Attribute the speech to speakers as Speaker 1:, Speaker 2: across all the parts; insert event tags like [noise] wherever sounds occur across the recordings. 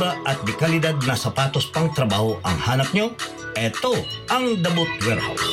Speaker 1: Ba at di kalidad na sapatos pang trabaho ang hanap nyo? Eto ang The Boot Warehouse.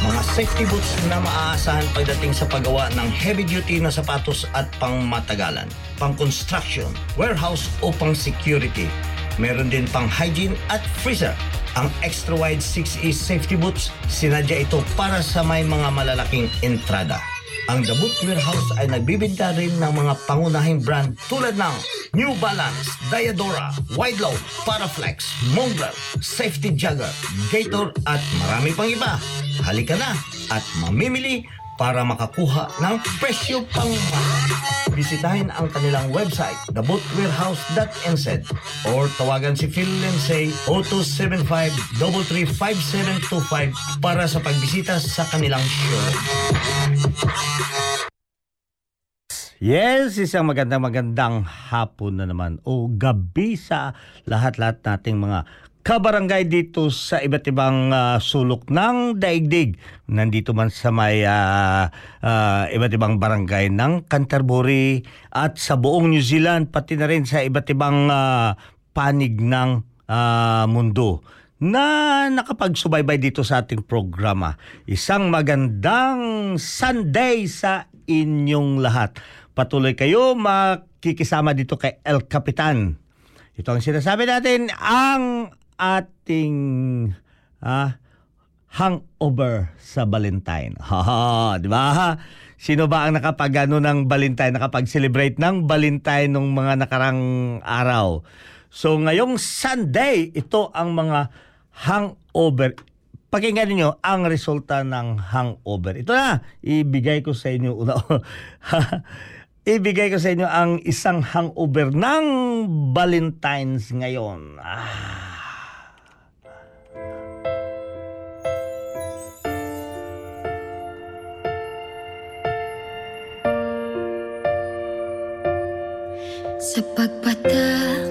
Speaker 1: Mga safety boots na maaasahan pagdating sa paggawa ng heavy-duty na sapatos at pang matagalan, pang construction, warehouse o pang security. Meron din pang hygiene at freezer. Ang extra wide 6E safety boots, sinadya ito para sa may mga malalaking entrada. Ang The Boot Warehouse ay nagbibinta rin ng mga pangunahing brand tulad ng New Balance, Diadora, Wideload, Paraflex, Mongrel, Safety Jagger, Gator at marami pang iba. Halika na at mamimili para makakuha ng presyo pang. Bisitahin ang kanilang website, thebootwarehouse.nz or tawagan si Phil Lindsay 0275-335725 para sa pagbisita sa kanilang showroom. Yes, isang magandang magandang hapon na naman o gabi sa lahat-lahat nating mga kabarangay dito sa iba't ibang ah, sulok ng daigdig. Nandito man sa may ah, ah, iba't ibang barangay ng Canterbury at sa buong New Zealand pati na rin sa iba't ibang ah, panig ng ah, mundo na nakapagsubaybay dito sa ating programa. Isang magandang Sunday sa inyong lahat. Patuloy kayo makikisama dito kay El Capitan. Ito ang sinasabi natin, ang ating ah, hangover sa Valentine. [laughs] Ha, di ba? Sino ba ang nakapag ano ng Valentine, nakapag-celebrate ng Valentine nung mga nakarang araw? So ngayong Sunday, ito ang mga hangover. Pakinggan niyo ang resulta ng hangover. Ito na, ibigay ko sa inyo una. [laughs] ibigay ko sa inyo ang isang hangover ng Valentine's ngayon. Ah.
Speaker 2: Sa pagpatak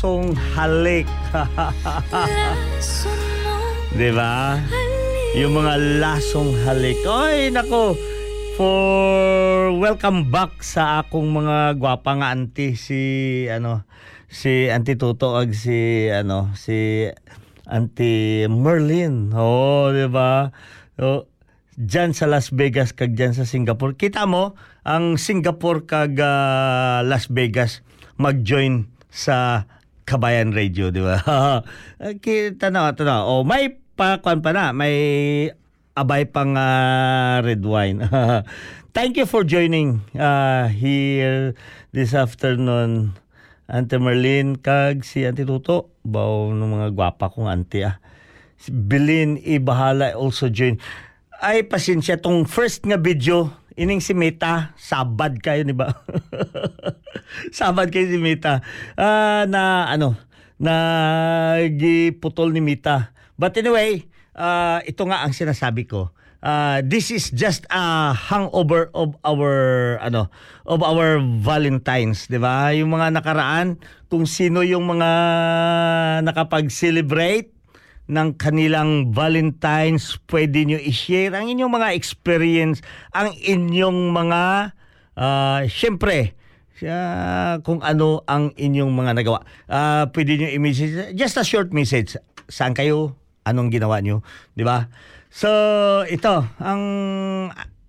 Speaker 1: lasong halik. [laughs] Di ba? Yung mga lasong halik. Ay, nako. For welcome back sa akong mga gwapa nga auntie si ano si Auntie Tuto ag si ano si Auntie Merlin. Oh, di ba? Oh, dyan sa Las Vegas kag dyan sa Singapore. Kita mo ang Singapore kag ah, Las Vegas mag-join sa Kabayan Radio, di ba? [laughs] Kita na, ito na. Oh, may pakuan pa na. May abay pang ah, red wine. [laughs] Thank you for joining uh, here this afternoon. Ante Merlin, kag si Auntie Tuto. Baw ng mga gwapa kong auntie ah. Si Bilin Ibahala also join. Ay, pasensya, tong first nga video, ining si Meta, sabad kayo, di ba? [laughs] sabad kayo si Meta. Ah, na, ano, na giputol ni Mita. But anyway, ah, ito nga ang sinasabi ko. Ah, this is just a hangover of our ano of our Valentines, 'di ba? Yung mga nakaraan kung sino yung mga nakapag-celebrate ng kanilang Valentines, pwede nyo i-share ang inyong mga experience, ang inyong mga, ah, syempre, ah, kung ano ang inyong mga nagawa. Ah, pwede nyo i-message, just a short message. Saan kayo? anong ginawa nyo, di ba? So, ito, ang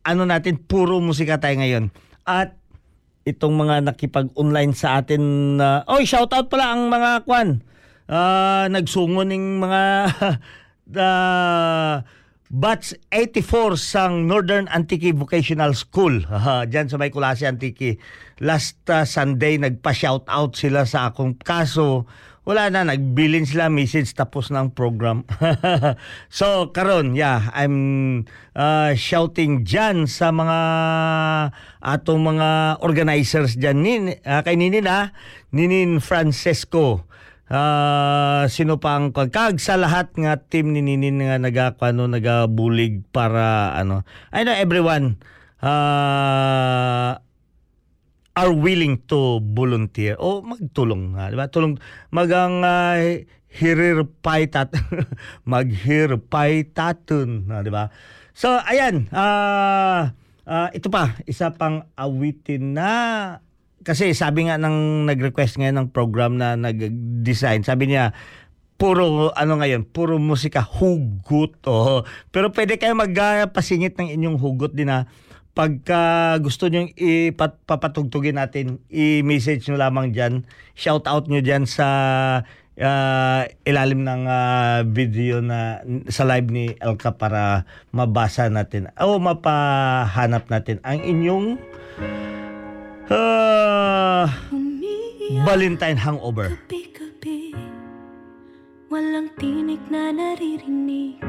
Speaker 1: ano natin, puro musika tayo ngayon. At itong mga nakipag-online sa atin, na oy, shoutout pala ang mga kwan. Ah, nagsungo ng mga uh, batch 84 sang Northern Antique Vocational School. Uh, Diyan sa may Antique. Last uh, Sunday nagpa-shoutout sila sa akong kaso. Wala na, nagbilin sila message tapos ng program. [laughs] so, karon, yeah, I'm uh, shouting dyan sa mga atong mga organizers dyan. Nin, uh, kay Ninin ha, Ninin Francesco. Ah, sino pang kag sa lahat nga team ni Ninin nga nagakano nagabulig para ano? I know everyone uh, are willing to volunteer o magtulong nga di ba? Tulong magang uh, hirirpay tat [laughs] maghirpay tatun di ba? So ayan ah ah, ito pa isa pang awitin na kasi sabi nga ng nag-request ngayon ng program na nag-design, sabi niya, puro ano ngayon, puro musika hugot. Oh. Pero pwede kayo magpasingit ng inyong hugot din na pagka gusto nyo ipapatugtugin natin, i-message nyo lamang dyan, shout out nyo dyan sa ah, ilalim ng ah, video na sa live ni Elka para mabasa natin o mapahanap natin ang inyong ah, Valentine hangover.
Speaker 3: gabi-gabi Walang tinig na naririnig.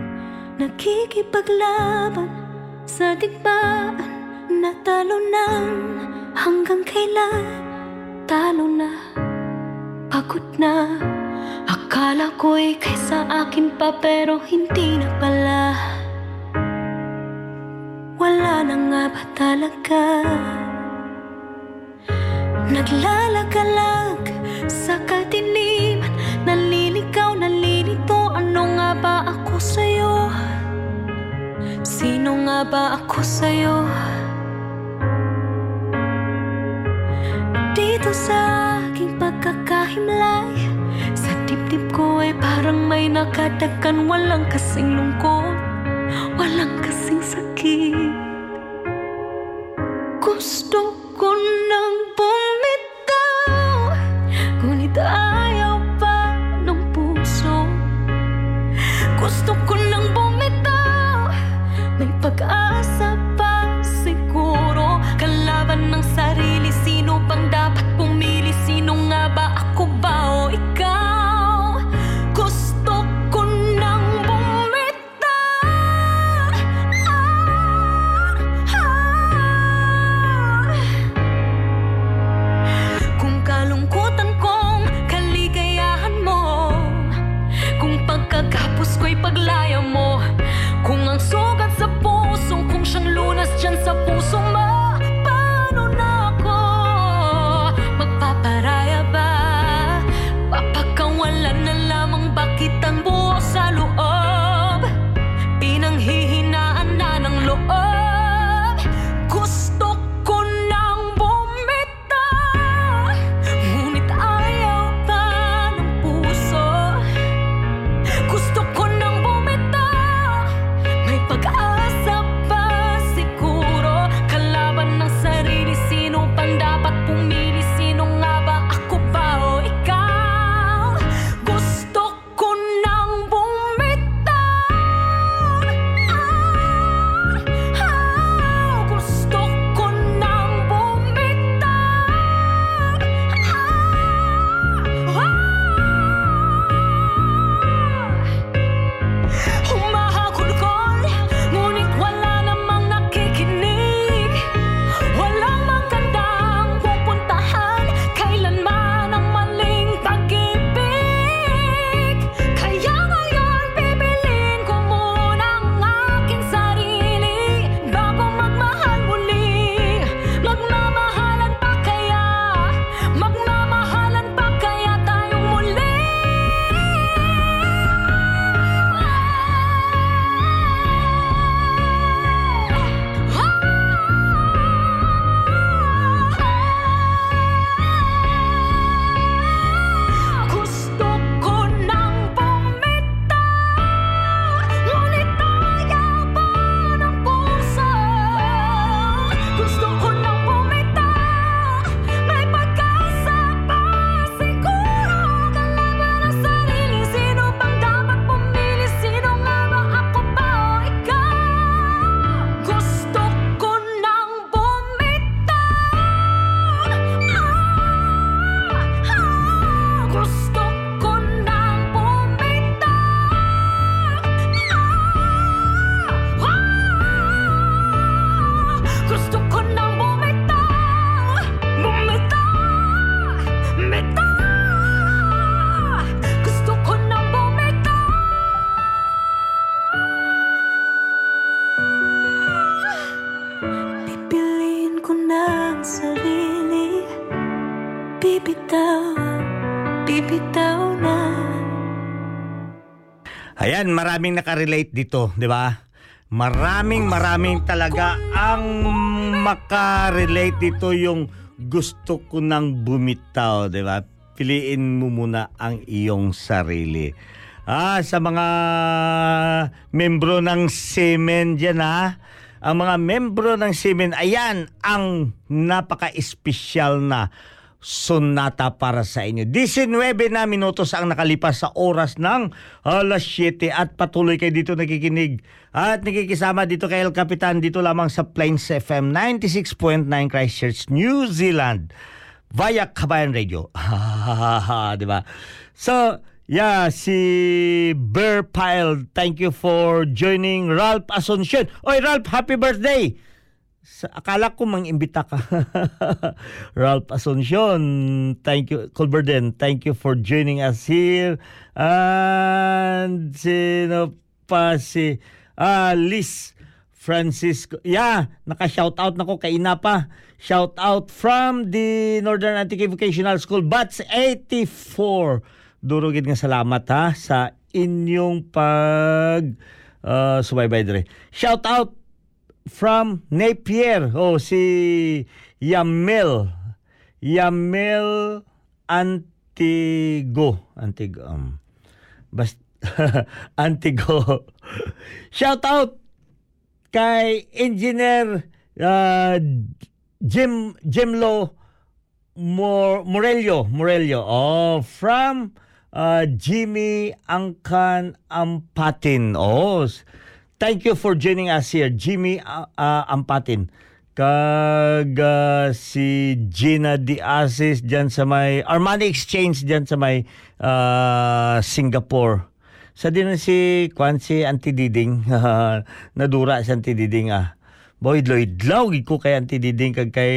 Speaker 3: Nakikipaglaban sa digmaan Natalunan hanggang kailan Talo na, pagod na Akala ko'y kaysa akin pa pero hindi na pala. Wala na nga ba talaga Naglalagalag sa kadiliman Naliligaw, nalilito Ano nga ba ako sa'yo? Sino nga ba ako sa'yo? Dito sa aking pagkakahimlay Sa dibdib ko ay parang may nakadagan Walang kasing lungkot Walang kasing sakit
Speaker 1: Ayan, maraming nakarelate dito, di ba? Maraming maraming talaga ang makarelate dito yung gusto ko nang bumitaw, di ba? Piliin mo muna ang iyong sarili. Ah, sa mga membro ng Semen dyan ha, ang mga membro ng Semen, ayan ang napaka-espesyal na sonata para sa inyo. 19 na minutos ang nakalipas sa oras ng alas 7 at patuloy kayo dito nakikinig at nakikisama dito kay El Capitan dito lamang sa Plains FM 96.9 Christchurch, New Zealand via Kabayan Radio. [laughs] di ba? So, yeah, si Bear Pile, thank you for joining Ralph Asuncion. Oy, Ralph, happy birthday! Sa, akala ko mang imbita ka. [laughs] Ralph Asuncion, thank you. Colberden, thank you for joining us here. And sino pa si ah, Liz Francisco. Yeah, naka-shout out nako kay ina pa. Shout out from the Northern Antique Vocational School Bats 84. Durugid nga salamat ha sa inyong pag uh, subaybay dire. Shout out from Napier. Oh, si Yamel. Yamel Antigo. Antigo. Um, bast [laughs] Antigo. Shout out kay Engineer uh, Jim Jimlo Mor Morello. Morello. Oh, from uh, Jimmy Angkan Ampatin. Oh, thank you for joining us here, Jimmy uh, uh, Ampatin. Kag uh, si Gina Diazis dyan sa may Armani Exchange dyan sa may uh, Singapore. Sa din si Kwan si Auntie Diding [laughs] nadura si Auntie Diding ah. Boy, idlaw gid ko kay Auntie Diding kag kay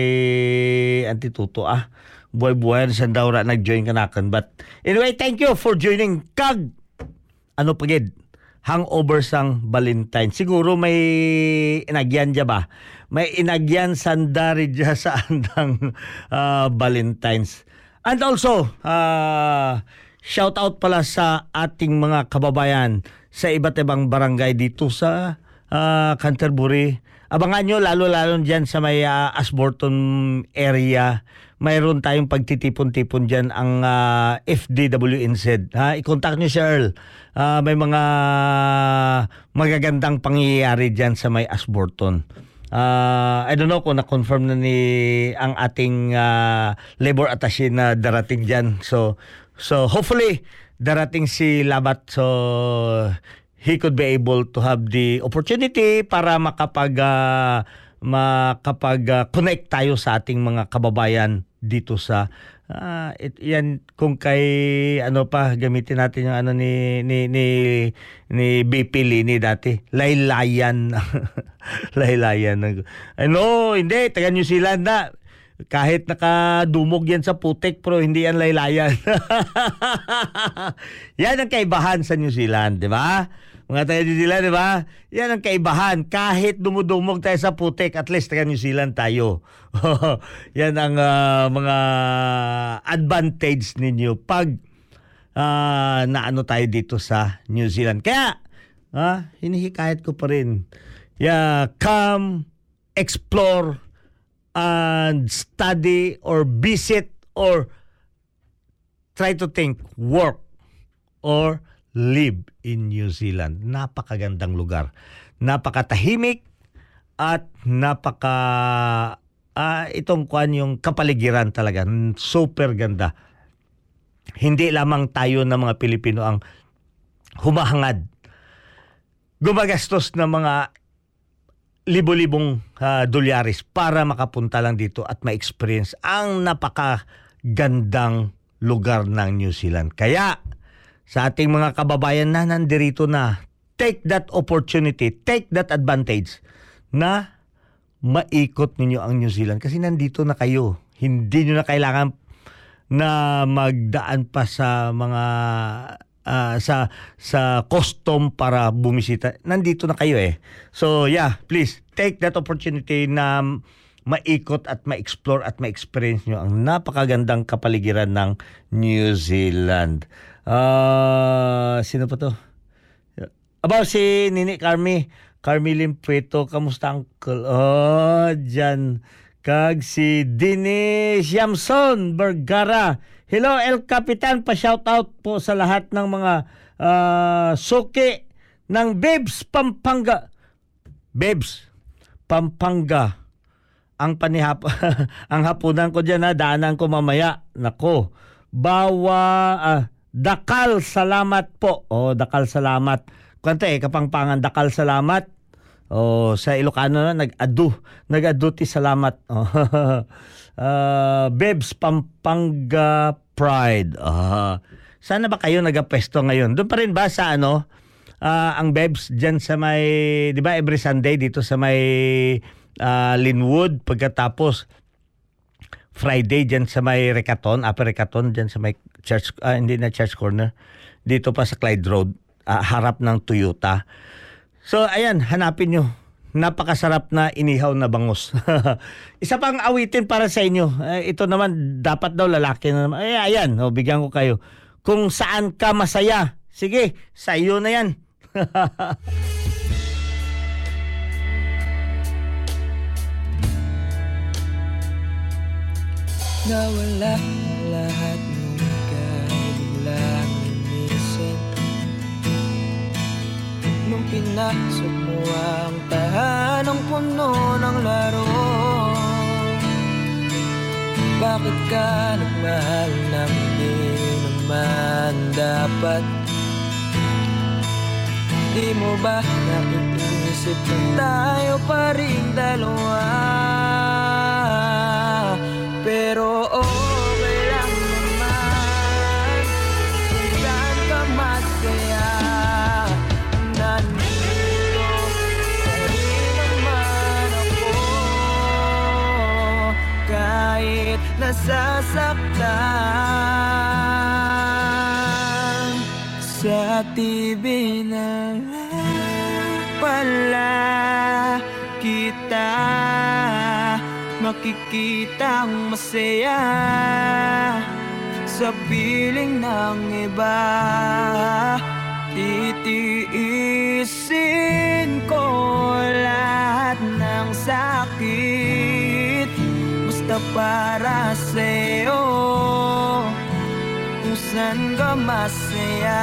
Speaker 1: Auntie Tuto ah. Buhay-buhay sa daw ra nag-join kanakan. But anyway, thank you for joining kag ano pagid hangover sang Valentine. Siguro may inagyan dya ba? May inagyan sandari dya sa [laughs] andang uh, Valentines. And also, uh, shout out pala sa ating mga kababayan sa iba't ibang barangay dito sa uh, Canterbury. Abangan nyo lalo-lalo dyan sa may uh, Asborton area mayroon tayong pagtitipon-tipon dyan ang uh, FDWNZ. Ha? I-contact nyo si Earl. Uh, may mga magagandang pangyayari dyan sa may Asborton. Uh, I don't know kung na-confirm na ni ang ating uh, labor attaché na darating dyan. So, so hopefully, darating si Labat. So, he could be able to have the opportunity para makapag uh, makapag-connect tayo sa ating mga kababayan dito sa uh, it, yan kung kay ano pa gamitin natin yung ano ni ni ni ni BP Lini dati. Laylayan. [laughs] Laylayan. Ano hindi. Taga New Zealand na. Kahit nakadumog yan sa putik pero hindi yan laylayan. [laughs] Yan ang kaibahan sa New Zealand di ba mga tayo nila, di ba? Yan ang kaibahan. Kahit dumudumog tayo sa putik, at least taga New Zealand tayo. [laughs] Yan ang uh, mga advantage ninyo pag uh, naano tayo dito sa New Zealand. Kaya, uh, hinihikayat ko pa rin. Yeah, come, explore, and study or visit or try to think, work, or live in New Zealand. Napakagandang lugar. Napakatahimik at napaka uh, itong kwan yung kapaligiran talaga. Super ganda. Hindi lamang tayo na mga Pilipino ang humahangad. Gumagastos ng mga libo-libong uh, dolyaris para makapunta lang dito at ma-experience ang napakagandang lugar ng New Zealand. Kaya sa ating mga kababayan na nandirito na, take that opportunity, take that advantage na maikot ninyo ang New Zealand kasi nandito na kayo. Hindi nyo na kailangan na magdaan pa sa mga uh, sa sa custom para bumisita. Nandito na kayo eh. So yeah, please take that opportunity na maikot at ma-explore at ma-experience nyo ang napakagandang kapaligiran ng New Zealand. Ah, sino pa to? About si Nini Carmi. Carmi Limpueto, kamusta uncle? Oh, dyan. Kag si Dinesh Yamson Vergara. Hello El Capitan, pa-shoutout po sa lahat ng mga ah, suki ng Babes Pampanga. Babes Pampanga. Ang panihap [laughs] ang hapunan ko diyan na daanan ko mamaya. Nako. Bawa ah, Dakal salamat po. Oh, Dakal salamat. Kwante eh kapangpangan Dakal salamat. Oh, sa Ilocano na nag-adu. Nag-adu salamat. Oh. [laughs] Ah, Babes Pampanga Pride. Ah. sana ba kayo nagapesto ngayon? Doon pa rin ba sa ano? ah, ang Babes diyan sa may 'di ba every Sunday dito sa may ah, Linwood pagkatapos Friday diyan sa may Recaton, Upper Recaton diyan sa may church ah, hindi na church corner. Dito pa sa Clyde Road, ah, harap ng Toyota. So ayan, hanapin nyo. Napakasarap na inihaw na bangus. [laughs] Isa pang awitin para sa inyo. Eh, ito naman, dapat daw lalaki na naman. Eh, ayan, oh, bigyan ko kayo. Kung saan ka masaya, sige, sa iyo na yan. [laughs]
Speaker 4: Nawala lahat nung ika'y biglang inisip Nung pinasok mo ang tahanang puno ng laro Bakit ka nagmahal na hindi naman dapat? Di mo ba naiisip na tayo pa rin dalawa Pero okay lang naman Kung saan ka masaya Nandito rin naman ako. Kahit nasasaktan Sa TV na pala kita Makikitang masaya Sa piling ng iba. Titiisin ko lahat ng sakit Basta para sa'yo. Kung saan ka masaya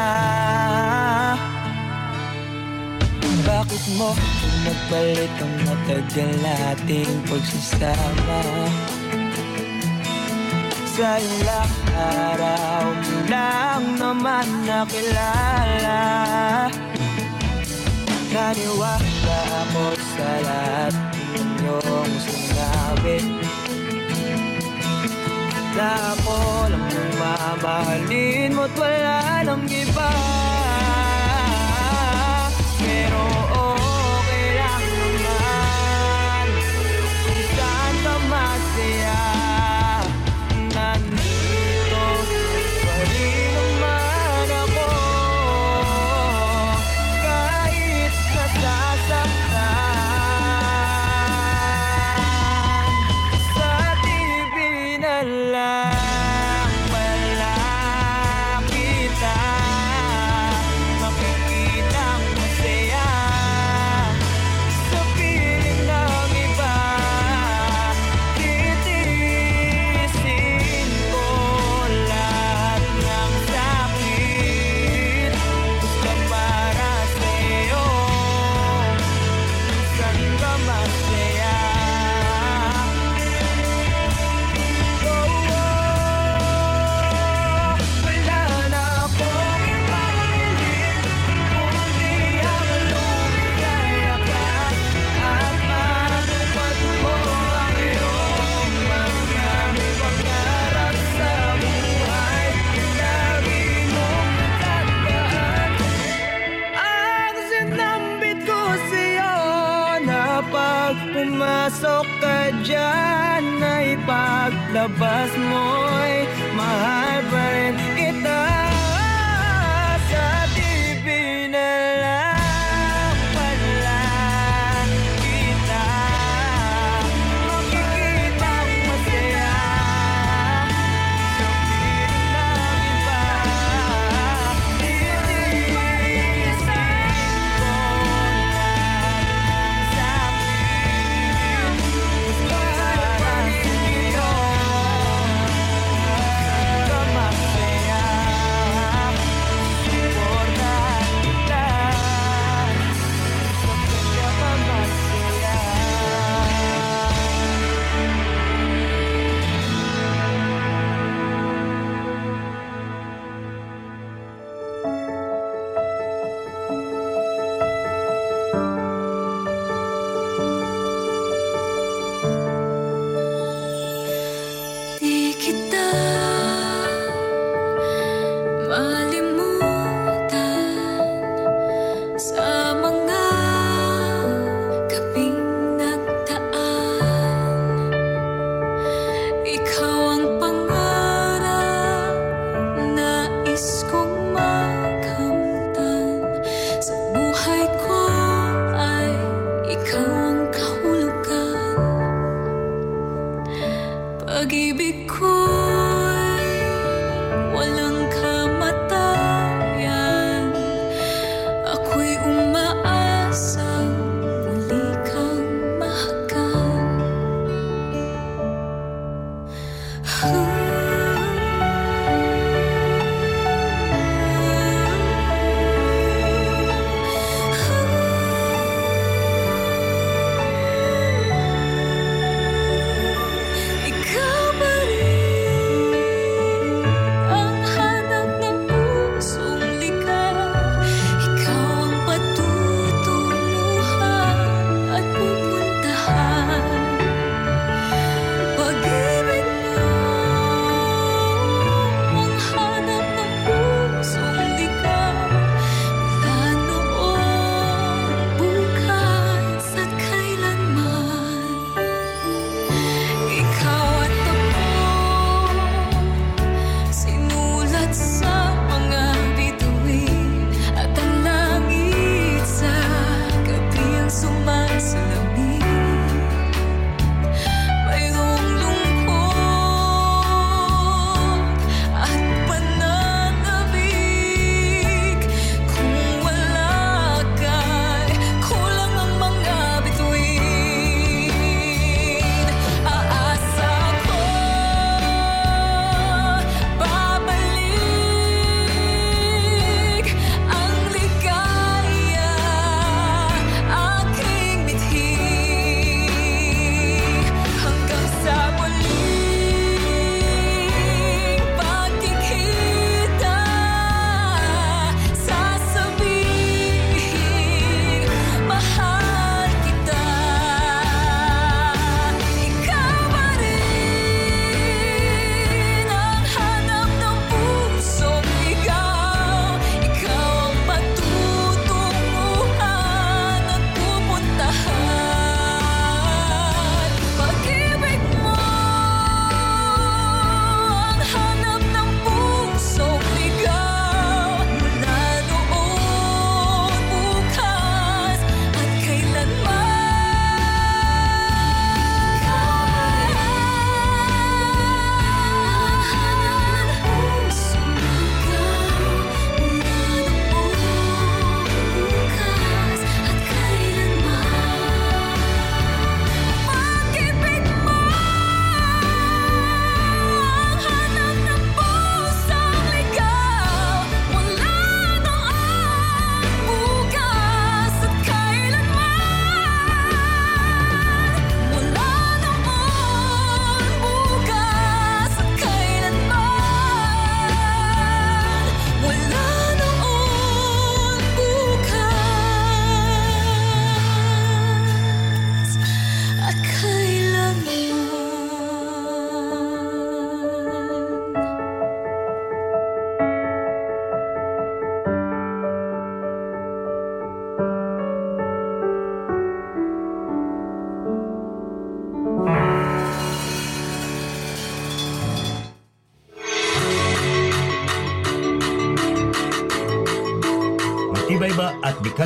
Speaker 4: bakit mo nagpalit ang matagal nating pagsasama? Sa ilang araw mo lang naman nakilala. Naniwala ako sa lahat ng iyong sinabi. Na ako lang ang mamahalin mo't wala nang iba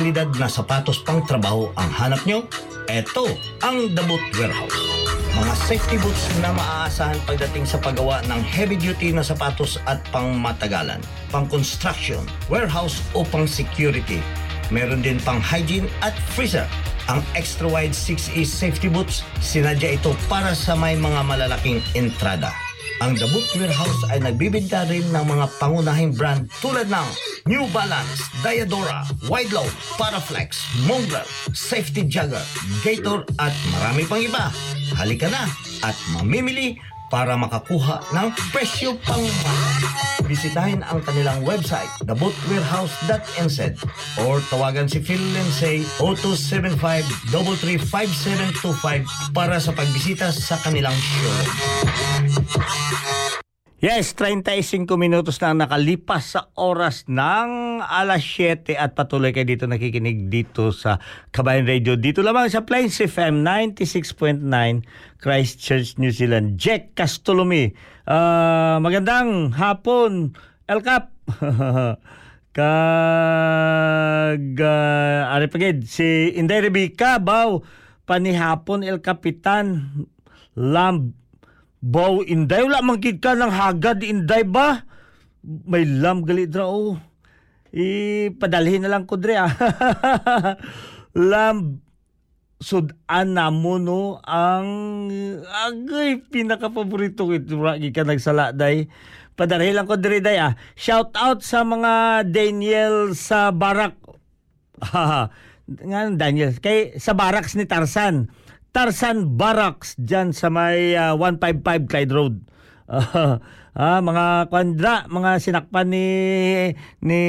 Speaker 5: kalidad na sapatos pang trabaho ang hanap nyo? Eto ang The Boot Warehouse. Mga safety boots na maaasahan pagdating sa paggawa ng heavy-duty na sapatos at pang matagalan, pang construction, warehouse o pang security. Meron din pang hygiene at freezer. Ang extra wide 6E safety boots, sinadya ito para sa may mga malalaking entrada. Ang The Boot Warehouse ay nagbibinta rin ng mga pangunahing brand tulad ng New Balance, Diadora, Wideload, Paraflex, Mongrel, Safety Jagger, Gator at marami pang iba. Halika na at mamimili para makakuha ng presyo pang. Bisitahin ang kanilang website, thebootwarehouse.nz or tawagan si Phil Lindsay 0275-335725 para sa pagbisita sa kanilang showroom.
Speaker 1: Yes, 35 minutos na nakalipas sa oras ng alas 7 at patuloy kayo dito nakikinig dito sa Kabayan Radio. Dito lamang sa Plains FM 96.9 Christchurch, New Zealand. Jack Castolomi. Uh, magandang hapon, El Cap. [laughs] Kag uh, ari pagid si Inday Rebecca Baw panihapon El Capitan Lamb Bow inday wala man ka ng hagad inday ba? May lam gali dra oh. Ipadalhin na lang ko dre ah. [laughs] lam sudan na mo no ang agay pinaka paborito ko ito ka nagsala day padalhin lang ko dre day ah shout out sa mga Daniel sa barak [laughs] nga Daniel kay sa barracks ni Tarsan Tarsan Barracks dyan sa may uh, 155 Clyde Road. Uh, [laughs] ah, mga kwandra, mga sinakpan ni ni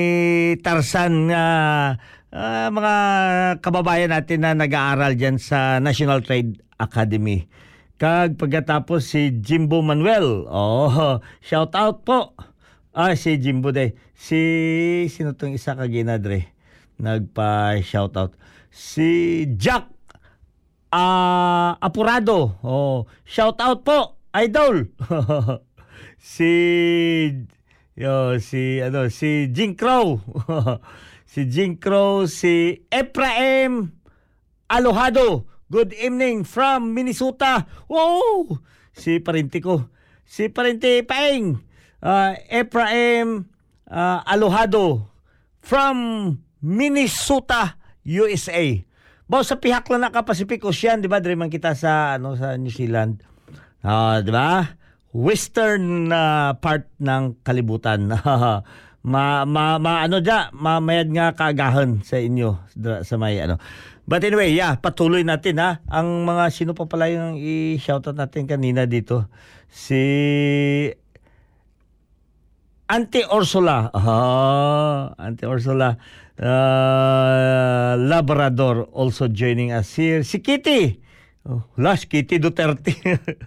Speaker 1: Tarsan uh, uh, mga kababayan natin na nag-aaral diyan sa National Trade Academy. Kag pagkatapos si Jimbo Manuel. Oh, [laughs] shout out po. Ah, si Jimbo day. Si sino tong isa ka ginadre? Nagpa shout out. Si Jack uh, Apurado. Oh, shout out po, idol. [laughs] si yo si ano si Jing Crow. [laughs] si Jing Crow, si Ephraim Alohado. Good evening from Minnesota. Wow! Si parente ko. Si parente Paeng. Uh, Ephraim uh, Alohado from Minnesota, USA. Bao sa pihak lang na Pacific Ocean, 'di ba? Dire man kita sa ano sa New Zealand. Uh, 'di ba? Western uh, part ng kalibutan. [laughs] ma, ma, ma ano ja, mamayad nga kaagahan sa inyo sa may ano. But anyway, yeah, patuloy natin ha. Ang mga sino pa pala yung i-shoutout natin kanina dito. Si Auntie Ursula. Ah, Auntie Ursula uh, Labrador also joining us here. Si Kitty. Oh, last Kitty Duterte.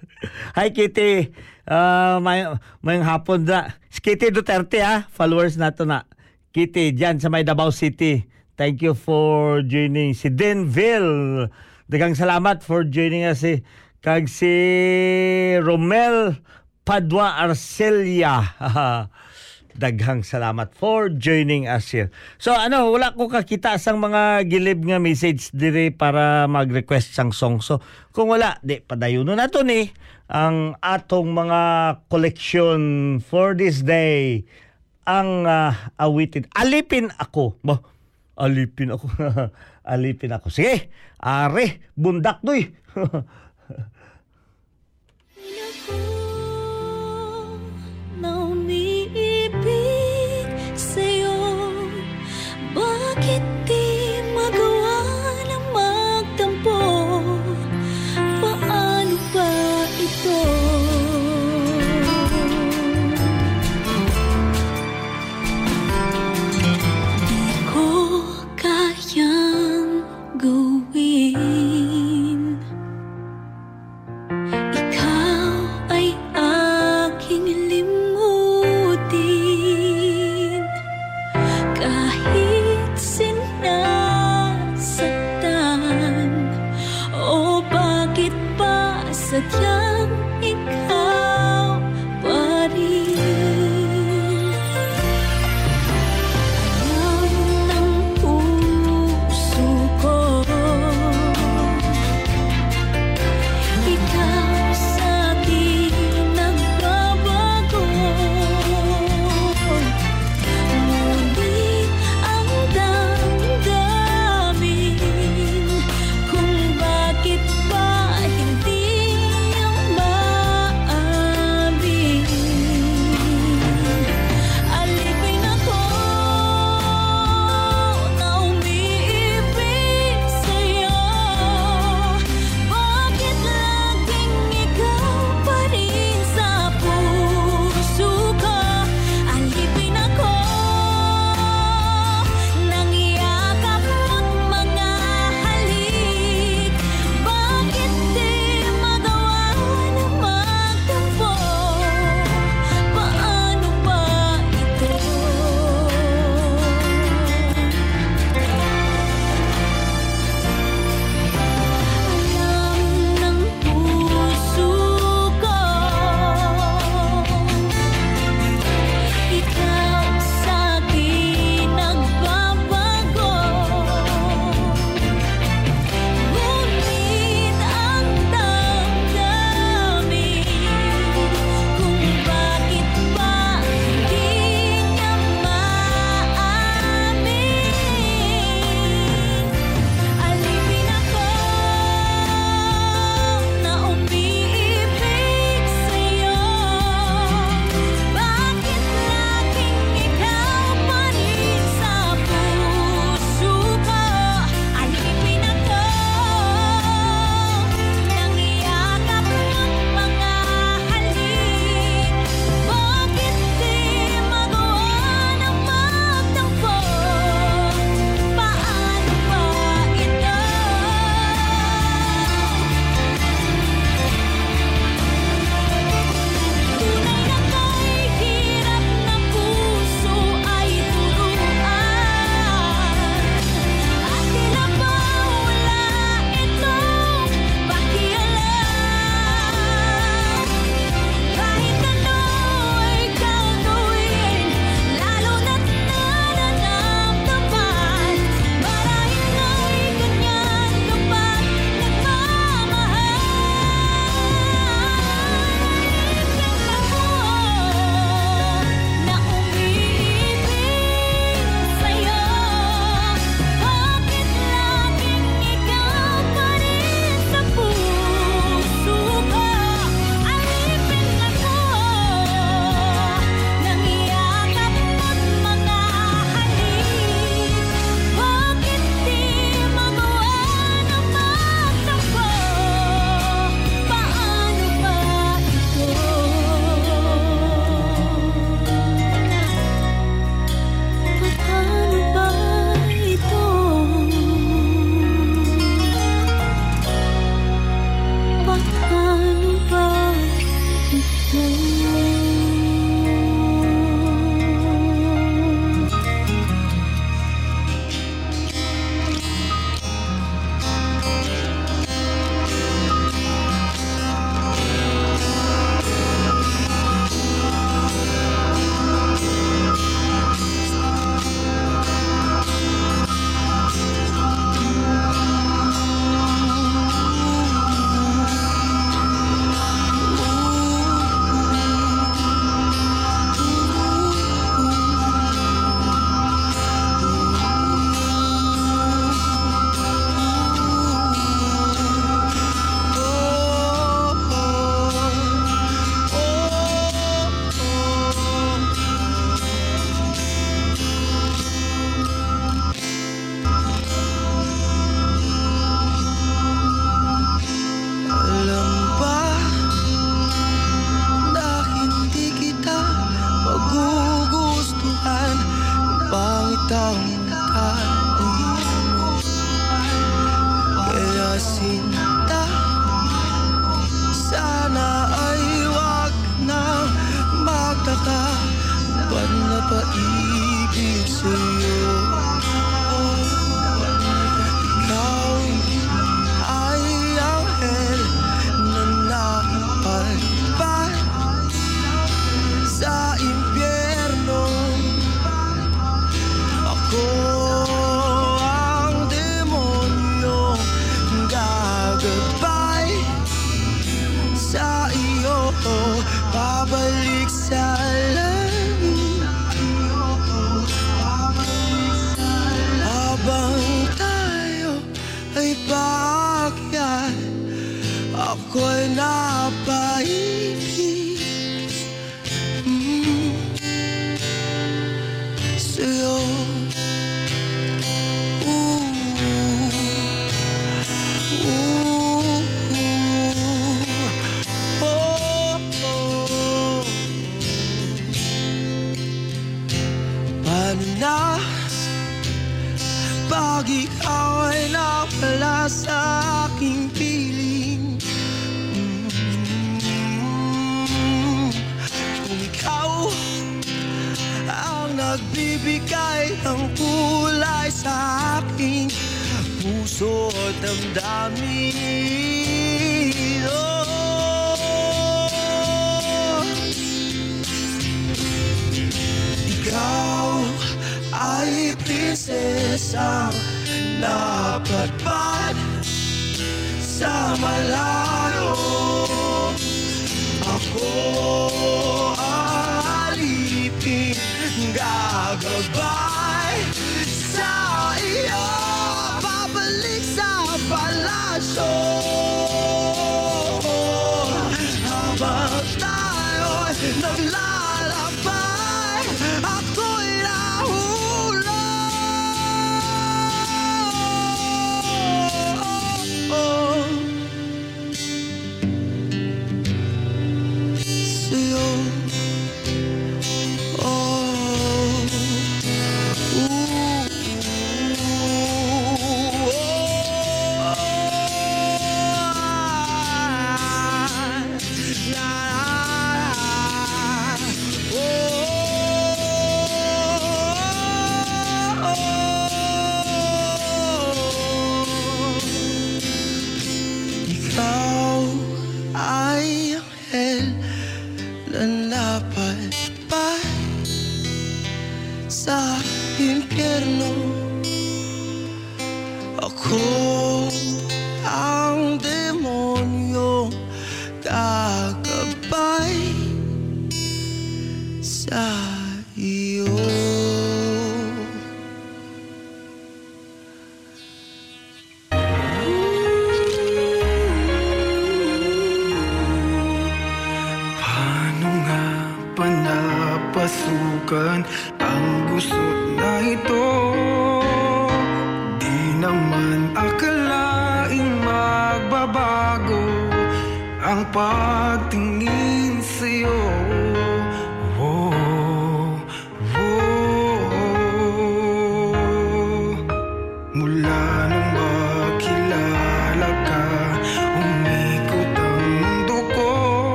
Speaker 1: [laughs] Hi Kitty. Uh, may may hapon na. Si Kitty Duterte ha. Followers nato na. Kitty diyan sa may Davao City. Thank you for joining si Denville. Dagang salamat for joining us si kag si Romel Padua Arcelia. [laughs] daghang salamat for joining us here. So ano, wala ko kakita sang mga gilib nga message dire para mag-request sang song. So kung wala, di padayon na to ni ang atong mga collection for this day. Ang uh, awitin. Alipin ako. Ba, alipin ako. [laughs] alipin ako. Sige, are, bundak doy. [laughs]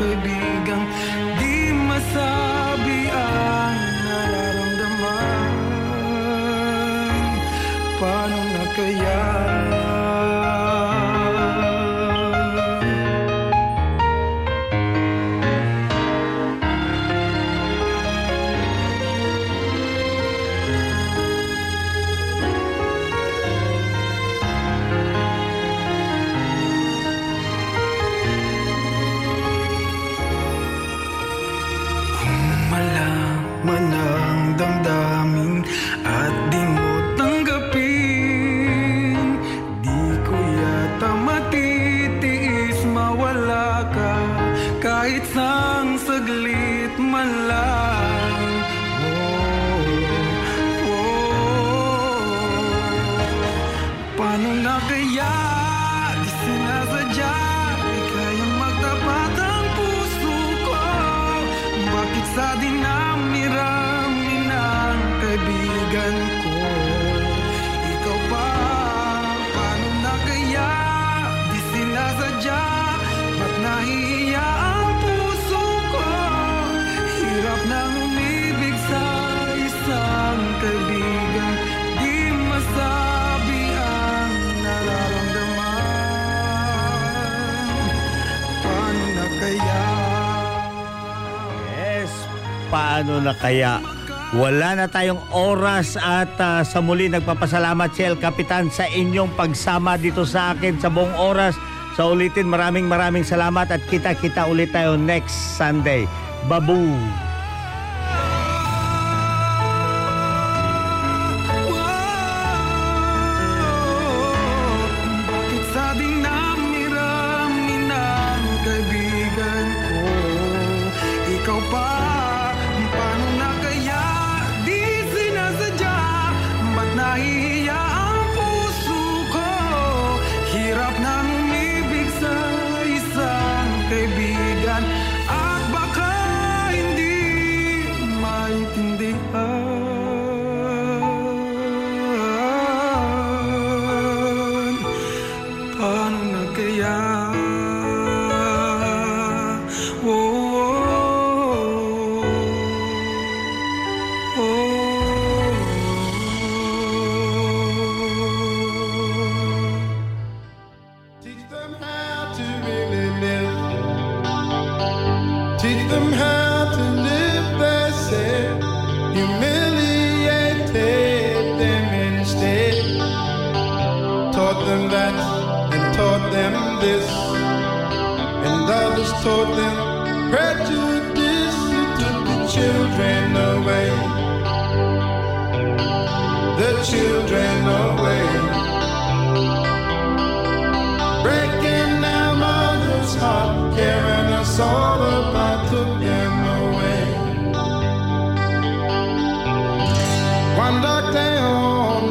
Speaker 6: pag-ibig di masasabi paano na kaya?
Speaker 1: Wala na tayong oras at uh, sa muli nagpapasalamat si El Capitan sa inyong pagsama dito sa akin sa buong oras. Sa ulitin, maraming maraming salamat at kita-kita ulit tayo next Sunday. Babu!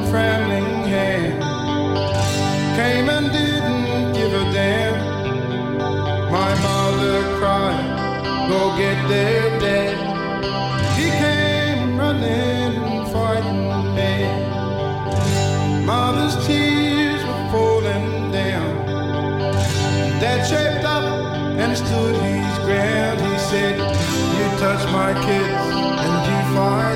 Speaker 7: Framingham came and didn't give a damn. My mother cried, go get their dad. He came running fighting me. Mother's tears were falling down. Dad shaped up and stood his ground. He said, You touch my kids and you fight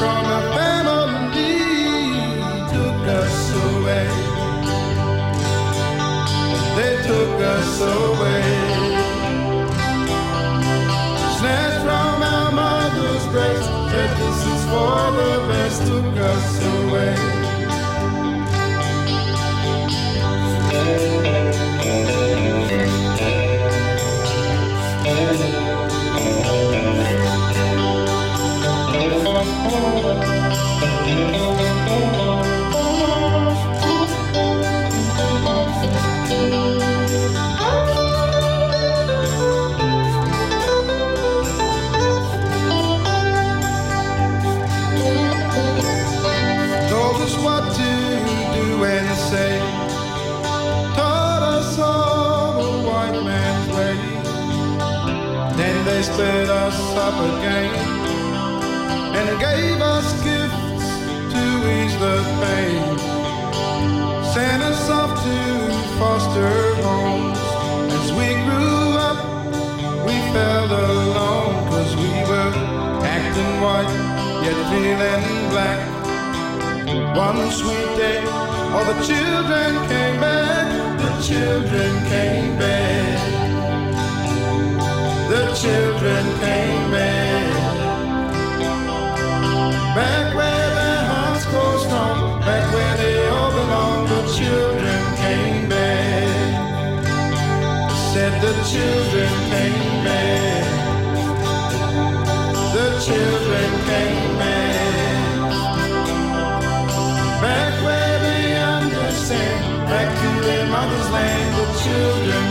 Speaker 7: from our family, took us away. They took us away. Snatched from our mother's breast, said this is for the best, took us away. Again and gave us gifts to ease the pain. Sent us off to foster homes. As we grew up, we felt alone cause we were acting white yet feeling black. One sweet day, all the children came back. The children came back. The children came back. Back where their hearts grow strong. Back where they all belong. The children came back. Said the children came back. The children came back. Back where they understand, back to their mother's land, the children